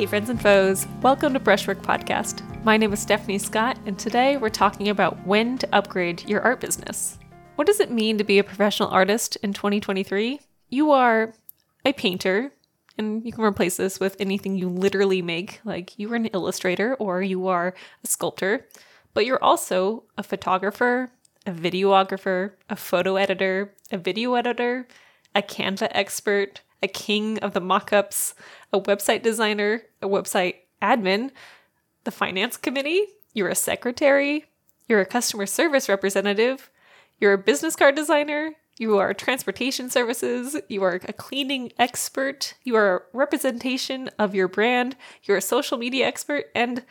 Hey, friends and foes, welcome to Brushwork Podcast. My name is Stephanie Scott, and today we're talking about when to upgrade your art business. What does it mean to be a professional artist in 2023? You are a painter, and you can replace this with anything you literally make, like you are an illustrator or you are a sculptor, but you're also a photographer, a videographer, a photo editor, a video editor, a Canva expert, a king of the mockups, a website designer, a website admin, the finance committee, you're a secretary, you're a customer service representative, you're a business card designer, you are transportation services, you are a cleaning expert, you are a representation of your brand, you're a social media expert, and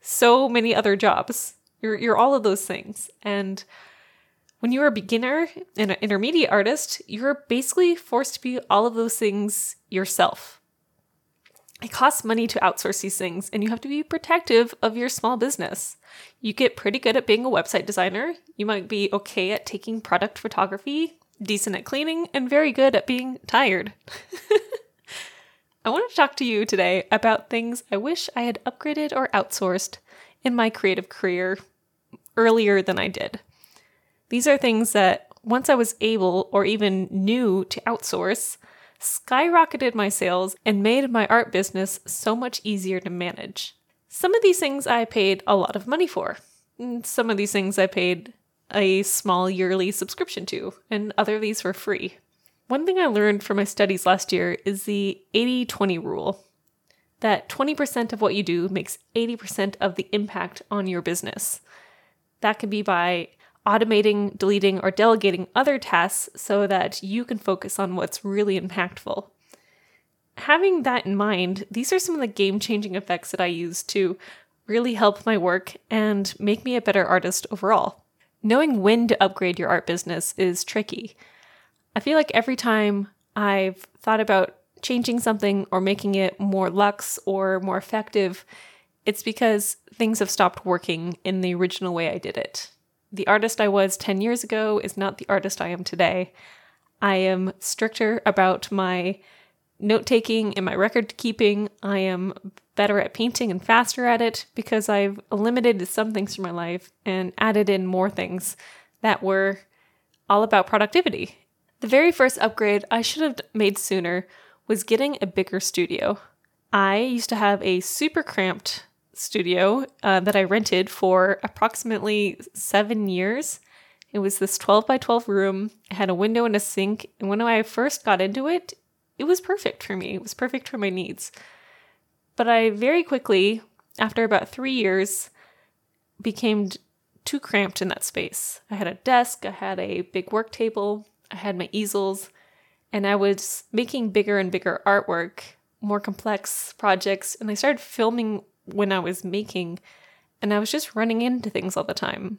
so many other jobs. You're, you're all of those things. And when you're a beginner and an intermediate artist, you're basically forced to be all of those things yourself. It costs money to outsource these things, and you have to be protective of your small business. You get pretty good at being a website designer. You might be okay at taking product photography, decent at cleaning, and very good at being tired. I want to talk to you today about things I wish I had upgraded or outsourced in my creative career earlier than I did. These are things that once I was able or even knew to outsource, skyrocketed my sales and made my art business so much easier to manage. Some of these things I paid a lot of money for. Mm, some of these things I paid a small yearly subscription to, and other of these were free. One thing I learned from my studies last year is the 80 20 rule that 20% of what you do makes 80% of the impact on your business. That can be by automating, deleting, or delegating other tasks so that you can focus on what's really impactful. Having that in mind, these are some of the game changing effects that I use to really help my work and make me a better artist overall. Knowing when to upgrade your art business is tricky. I feel like every time I've thought about changing something or making it more luxe or more effective, it's because things have stopped working in the original way I did it the artist I was 10 years ago is not the artist I am today. I am stricter about my note taking and my record keeping. I am better at painting and faster at it because I've eliminated some things from my life and added in more things that were all about productivity. The very first upgrade I should have made sooner was getting a bigger studio. I used to have a super cramped studio uh, that I rented for approximately seven years. It was this 12 by 12 room. It had a window and a sink. And when I first got into it, it was perfect for me. It was perfect for my needs. But I very quickly, after about three years, became too cramped in that space. I had a desk, I had a big work table, I had my easels, and I was making bigger and bigger artwork, more complex projects, and I started filming when I was making, and I was just running into things all the time.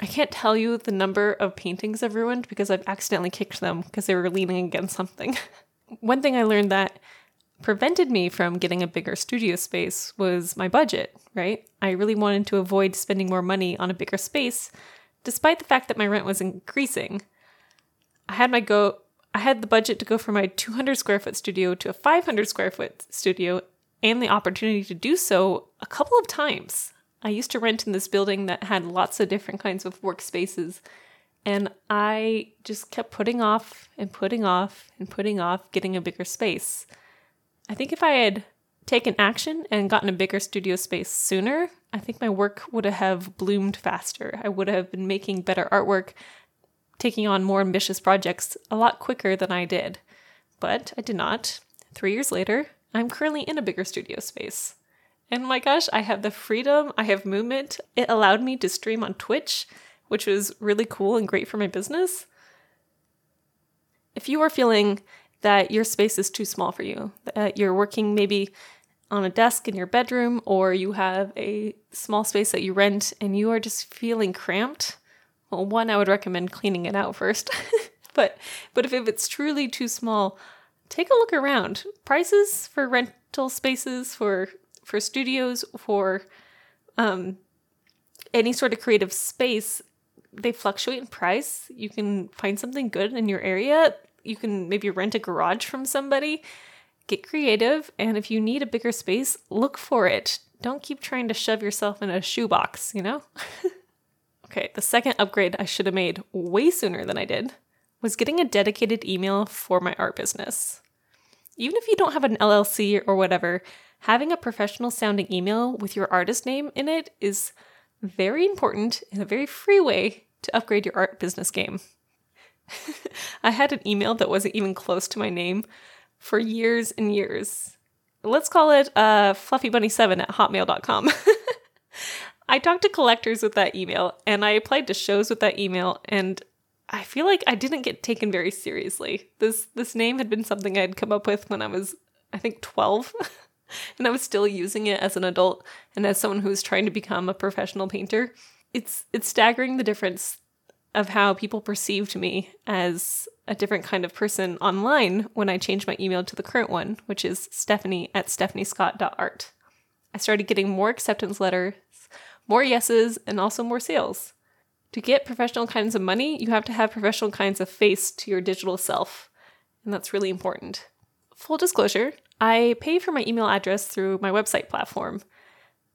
I can't tell you the number of paintings I've ruined because I've accidentally kicked them because they were leaning against something. One thing I learned that prevented me from getting a bigger studio space was my budget, right? I really wanted to avoid spending more money on a bigger space, despite the fact that my rent was increasing. I had my go I had the budget to go from my 200 square foot studio to a 500 square foot studio and the opportunity to do so a couple of times. I used to rent in this building that had lots of different kinds of workspaces, and I just kept putting off and putting off and putting off getting a bigger space. I think if I had taken action and gotten a bigger studio space sooner, I think my work would have bloomed faster. I would have been making better artwork, taking on more ambitious projects a lot quicker than I did. But I did not. Three years later, I'm currently in a bigger studio space. And my gosh, I have the freedom, I have movement. It allowed me to stream on Twitch, which was really cool and great for my business. If you are feeling that your space is too small for you, that you're working maybe on a desk in your bedroom, or you have a small space that you rent and you are just feeling cramped, well, one, I would recommend cleaning it out first. but but if, if it's truly too small, take a look around. Prices for rental spaces for for studios for um, any sort of creative space they fluctuate in price. You can find something good in your area. You can maybe rent a garage from somebody. get creative, and if you need a bigger space, look for it. Don't keep trying to shove yourself in a shoebox, you know? okay, the second upgrade I should have made way sooner than I did was getting a dedicated email for my art business. Even if you don't have an LLC or whatever, having a professional sounding email with your artist name in it is very important and a very free way to upgrade your art business game. I had an email that wasn't even close to my name for years and years. Let's call it uh, fluffybunny7 at hotmail.com. I talked to collectors with that email and I applied to shows with that email and I feel like I didn't get taken very seriously. This this name had been something I had come up with when I was I think 12 and I was still using it as an adult and as someone who was trying to become a professional painter. It's it's staggering the difference of how people perceived me as a different kind of person online when I changed my email to the current one, which is stephanie at stephaniescott.art. I started getting more acceptance letters, more yeses, and also more sales. To get professional kinds of money, you have to have professional kinds of face to your digital self, and that's really important. Full disclosure, I pay for my email address through my website platform.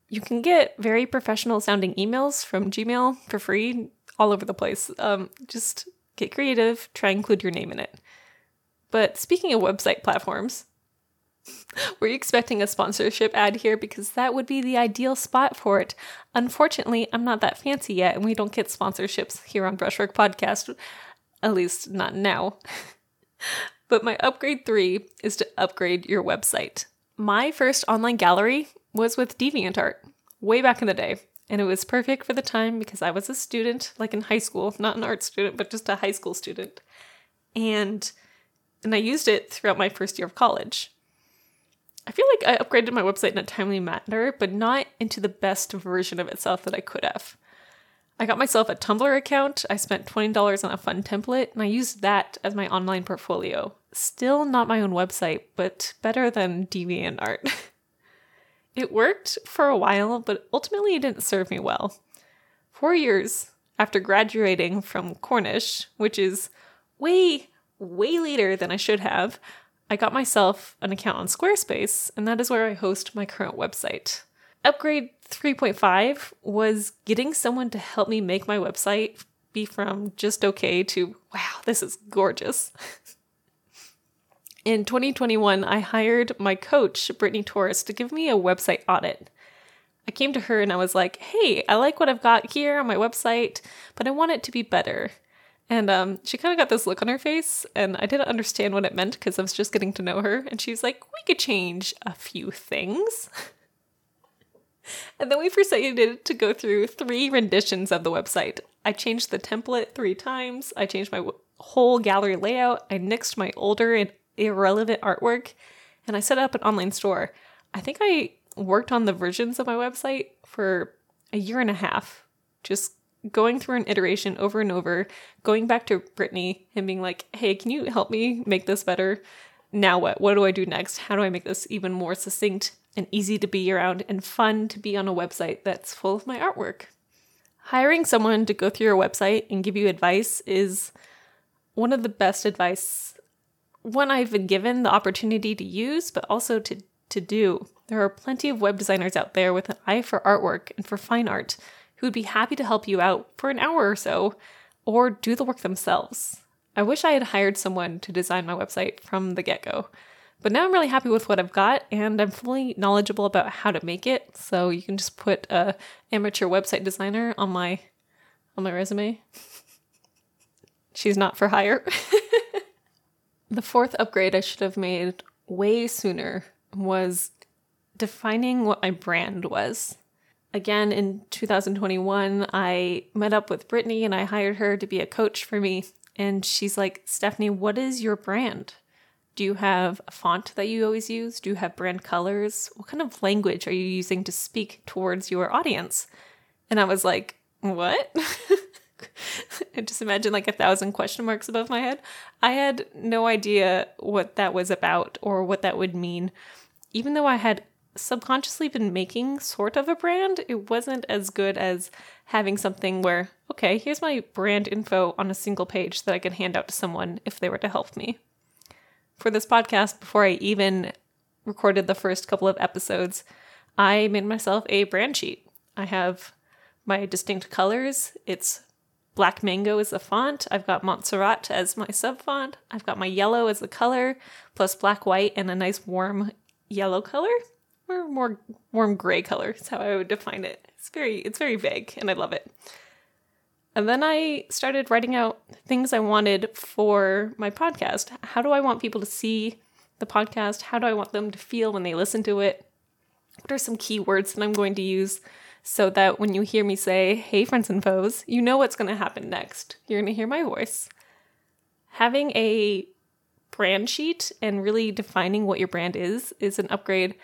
You can get very professional sounding emails from Gmail for free all over the place. Um, just get creative, try include your name in it. But speaking of website platforms, were you expecting a sponsorship ad here? Because that would be the ideal spot for it. Unfortunately, I'm not that fancy yet, and we don't get sponsorships here on Brushwork Podcast, at least not now. but my upgrade three is to upgrade your website. My first online gallery was with DeviantArt way back in the day and it was perfect for the time because I was a student, like in high school, not an art student, but just a high school student. And and I used it throughout my first year of college. I feel like I upgraded my website in a timely manner, but not into the best version of itself that I could have. I got myself a Tumblr account, I spent $20 on a fun template, and I used that as my online portfolio. Still not my own website, but better than DeviantArt. It worked for a while, but ultimately it didn't serve me well. Four years after graduating from Cornish, which is way, way later than I should have, I got myself an account on Squarespace, and that is where I host my current website. Upgrade 3.5 was getting someone to help me make my website be from just okay to wow, this is gorgeous. In 2021, I hired my coach, Brittany Torres, to give me a website audit. I came to her and I was like, hey, I like what I've got here on my website, but I want it to be better. And um, she kind of got this look on her face, and I didn't understand what it meant because I was just getting to know her. And she was like, we could change a few things. and then we proceeded to go through three renditions of the website. I changed the template three times, I changed my w- whole gallery layout, I nixed my older and irrelevant artwork and I set up an online store. I think I worked on the versions of my website for a year and a half, just going through an iteration over and over, going back to Brittany and being like, hey, can you help me make this better? Now what? What do I do next? How do I make this even more succinct and easy to be around and fun to be on a website that's full of my artwork? Hiring someone to go through your website and give you advice is one of the best advice one I've been given the opportunity to use, but also to, to do. There are plenty of web designers out there with an eye for artwork and for fine art who would be happy to help you out for an hour or so, or do the work themselves. I wish I had hired someone to design my website from the get go. But now I'm really happy with what I've got and I'm fully knowledgeable about how to make it. So you can just put a amateur website designer on my on my resume. She's not for hire. The fourth upgrade I should have made way sooner was defining what my brand was. Again, in 2021, I met up with Brittany and I hired her to be a coach for me. And she's like, Stephanie, what is your brand? Do you have a font that you always use? Do you have brand colors? What kind of language are you using to speak towards your audience? And I was like, what? I just imagine like a thousand question marks above my head. I had no idea what that was about or what that would mean. Even though I had subconsciously been making sort of a brand, it wasn't as good as having something where, okay, here's my brand info on a single page that I could hand out to someone if they were to help me. For this podcast, before I even recorded the first couple of episodes, I made myself a brand sheet. I have my distinct colors. It's black mango is the font. I've got Montserrat as my sub font. I've got my yellow as the color, plus black, white, and a nice warm yellow color or more warm gray color is how I would define it. It's very it's very vague and I love it. And then I started writing out things I wanted for my podcast. How do I want people to see the podcast? How do I want them to feel when they listen to it? What are some keywords that I'm going to use so that when you hear me say, hey, friends and foes, you know what's going to happen next? You're going to hear my voice. Having a brand sheet and really defining what your brand is is an upgrade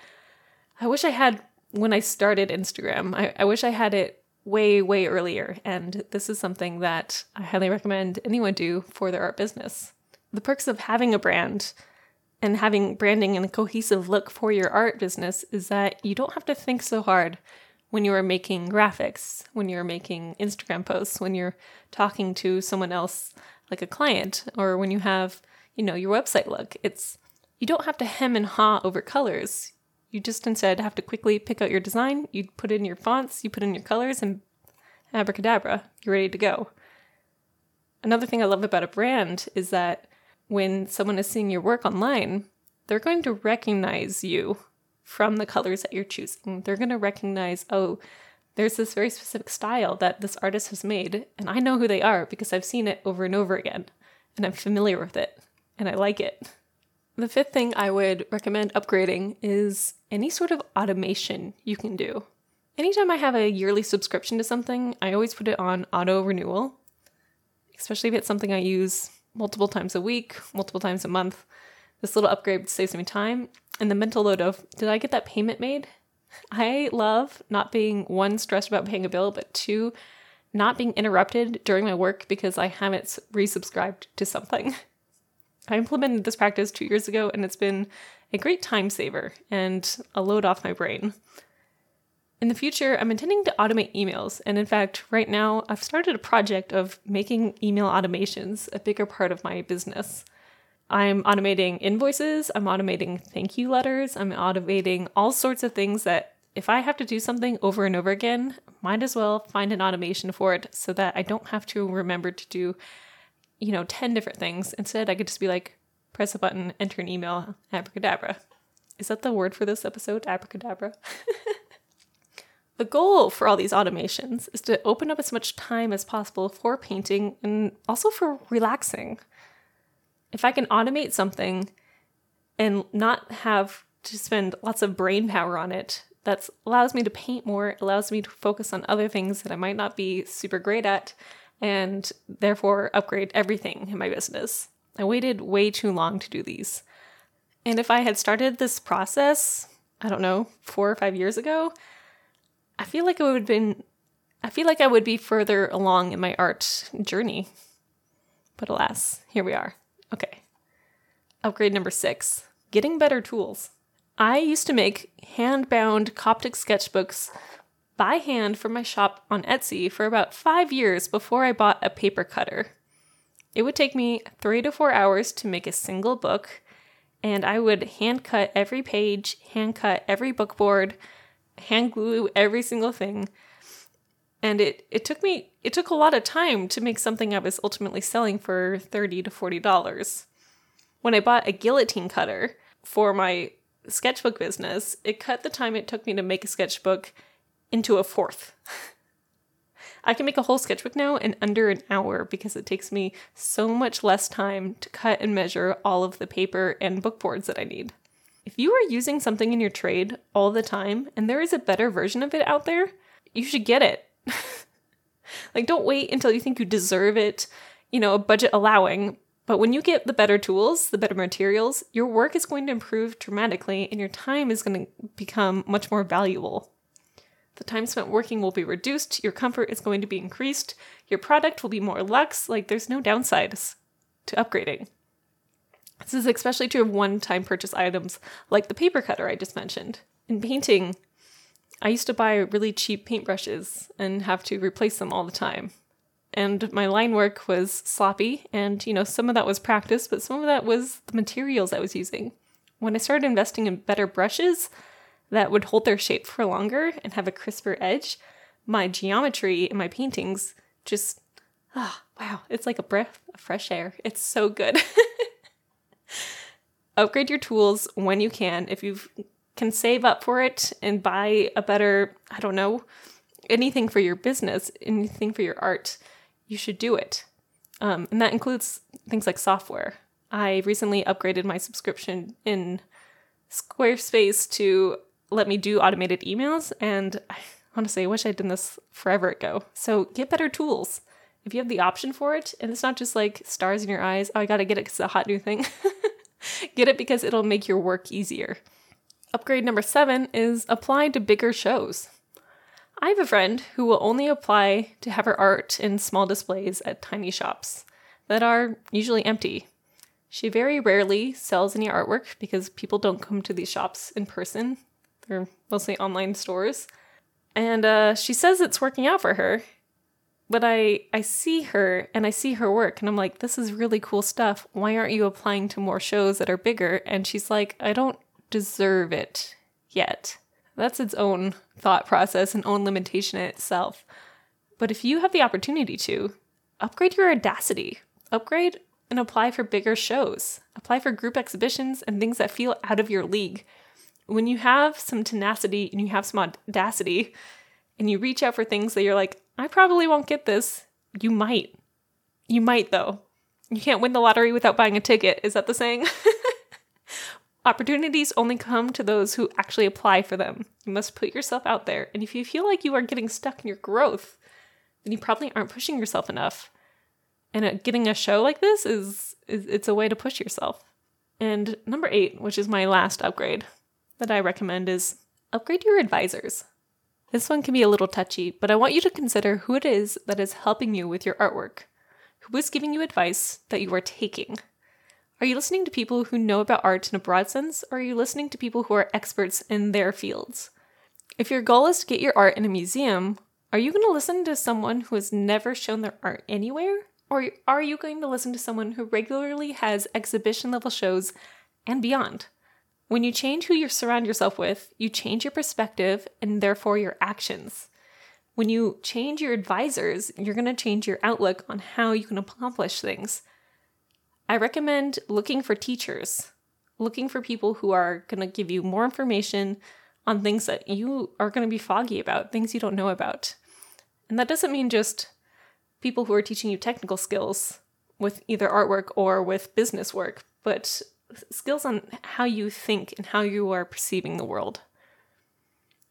I wish I had when I started Instagram. I, I wish I had it way, way earlier. And this is something that I highly recommend anyone do for their art business. The perks of having a brand and having branding and a cohesive look for your art business is that you don't have to think so hard when you are making graphics, when you're making Instagram posts, when you're talking to someone else like a client, or when you have, you know, your website look. It's you don't have to hem and haw over colors. You just instead have to quickly pick out your design, you put in your fonts, you put in your colors, and abracadabra, you're ready to go. Another thing I love about a brand is that when someone is seeing your work online, they're going to recognize you from the colors that you're choosing. They're going to recognize, oh, there's this very specific style that this artist has made, and I know who they are because I've seen it over and over again, and I'm familiar with it, and I like it. The fifth thing I would recommend upgrading is any sort of automation you can do. Anytime I have a yearly subscription to something, I always put it on auto renewal, especially if it's something I use multiple times a week, multiple times a month. This little upgrade saves me time and the mental load of did I get that payment made? I love not being one stressed about paying a bill, but two, not being interrupted during my work because I haven't resubscribed to something. I implemented this practice two years ago and it's been a great time saver and a load off my brain. In the future, I'm intending to automate emails, and in fact, right now, I've started a project of making email automations a bigger part of my business. I'm automating invoices, I'm automating thank you letters, I'm automating all sorts of things that if I have to do something over and over again, might as well find an automation for it so that I don't have to remember to do you know, 10 different things. Instead, I could just be like, press a button, enter an email, abracadabra. Is that the word for this episode? Abracadabra? the goal for all these automations is to open up as much time as possible for painting and also for relaxing. If I can automate something and not have to spend lots of brain power on it, that allows me to paint more, allows me to focus on other things that I might not be super great at, and therefore upgrade everything in my business. I waited way too long to do these. And if I had started this process, I don't know, four or five years ago, I feel like it would have been, I feel like I would be further along in my art journey. But alas, here we are. Okay. Upgrade number six getting better tools. I used to make hand bound Coptic sketchbooks by hand from my shop on Etsy for about five years before I bought a paper cutter. It would take me three to four hours to make a single book, and I would hand cut every page, hand cut every book board, hand glue every single thing. And it, it took me it took a lot of time to make something I was ultimately selling for thirty to forty dollars. When I bought a guillotine cutter for my sketchbook business, it cut the time it took me to make a sketchbook into a fourth. I can make a whole sketchbook now in under an hour because it takes me so much less time to cut and measure all of the paper and book boards that I need. If you are using something in your trade all the time and there is a better version of it out there, you should get it. like, don't wait until you think you deserve it, you know, budget allowing. But when you get the better tools, the better materials, your work is going to improve dramatically and your time is going to become much more valuable. The time spent working will be reduced, your comfort is going to be increased, your product will be more luxe, like there's no downsides to upgrading. This is especially true of one time purchase items like the paper cutter I just mentioned. In painting, I used to buy really cheap paintbrushes and have to replace them all the time. And my line work was sloppy, and you know, some of that was practice, but some of that was the materials I was using. When I started investing in better brushes that would hold their shape for longer and have a crisper edge, my geometry in my paintings just, ah, oh, wow, it's like a breath of fresh air. It's so good. Upgrade your tools when you can. If you can save up for it and buy a better, I don't know, anything for your business, anything for your art, you should do it. Um, and that includes things like software. I recently upgraded my subscription in Squarespace to let me do automated emails, and I honestly I wish I'd done this forever ago. So get better tools. If you have the option for it, and it's not just like stars in your eyes, oh, I gotta get it because it's a hot new thing. get it because it'll make your work easier. Upgrade number seven is apply to bigger shows. I have a friend who will only apply to have her art in small displays at tiny shops that are usually empty. She very rarely sells any artwork because people don't come to these shops in person. They're mostly online stores. And uh, she says it's working out for her. But I, I see her and I see her work and I'm like, this is really cool stuff. Why aren't you applying to more shows that are bigger? And she's like, I don't deserve it yet. That's its own thought process and own limitation in itself. But if you have the opportunity to, upgrade your audacity, upgrade and apply for bigger shows, apply for group exhibitions and things that feel out of your league. When you have some tenacity and you have some audacity and you reach out for things that you're like, I probably won't get this, you might. You might, though. You can't win the lottery without buying a ticket. Is that the saying? Opportunities only come to those who actually apply for them. You must put yourself out there. And if you feel like you are getting stuck in your growth, then you probably aren't pushing yourself enough. And uh, getting a show like this is, is it's a way to push yourself. And number 8, which is my last upgrade that I recommend is upgrade your advisors. This one can be a little touchy, but I want you to consider who it is that is helping you with your artwork. Who is giving you advice that you are taking? Are you listening to people who know about art in a broad sense, or are you listening to people who are experts in their fields? If your goal is to get your art in a museum, are you going to listen to someone who has never shown their art anywhere? Or are you going to listen to someone who regularly has exhibition level shows and beyond? When you change who you surround yourself with, you change your perspective and therefore your actions. When you change your advisors, you're going to change your outlook on how you can accomplish things. I recommend looking for teachers, looking for people who are going to give you more information on things that you are going to be foggy about, things you don't know about. And that doesn't mean just people who are teaching you technical skills with either artwork or with business work, but skills on how you think and how you are perceiving the world.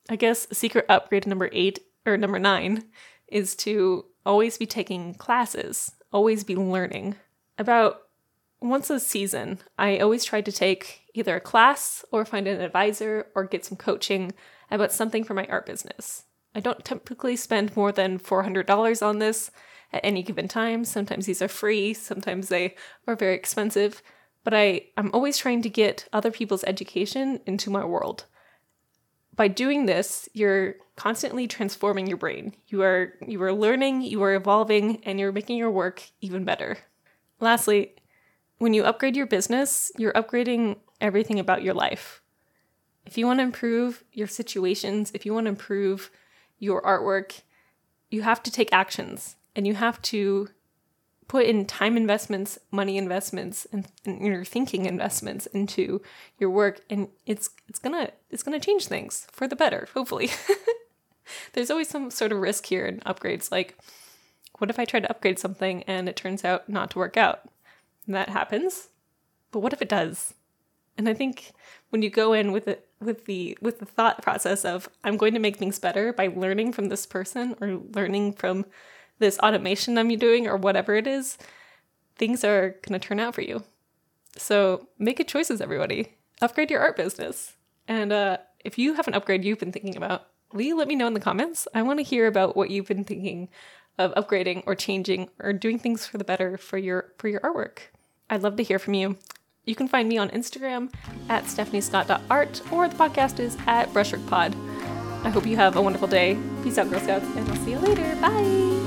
I guess secret upgrade number eight or number nine is to always be taking classes, always be learning. About once a season, I always try to take either a class or find an advisor or get some coaching about something for my art business. I don't typically spend more than $400 on this at any given time. Sometimes these are free, sometimes they are very expensive, but I, I'm always trying to get other people's education into my world. By doing this, you're constantly transforming your brain. You are you are learning, you are evolving, and you're making your work even better. Lastly, when you upgrade your business, you're upgrading everything about your life. If you want to improve your situations, if you want to improve your artwork, you have to take actions and you have to put in time investments, money investments, and, and your thinking investments into your work, and it's it's gonna it's gonna change things for the better, hopefully. There's always some sort of risk here in upgrades. Like, what if I try to upgrade something and it turns out not to work out? that happens. But what if it does? And I think when you go in with it with the with the thought process of I'm going to make things better by learning from this person or learning from this automation I'm doing or whatever it is, things are going to turn out for you. So make good choices, everybody. Upgrade your art business. And uh, if you have an upgrade you've been thinking about, Lee, let me know in the comments? I want to hear about what you've been thinking of upgrading or changing or doing things for the better for your for your artwork. I'd love to hear from you. You can find me on Instagram at stephaniescott.art or the podcast is at brushworkpod. I hope you have a wonderful day. Peace out, Girl Scouts, and I'll see you later. Bye!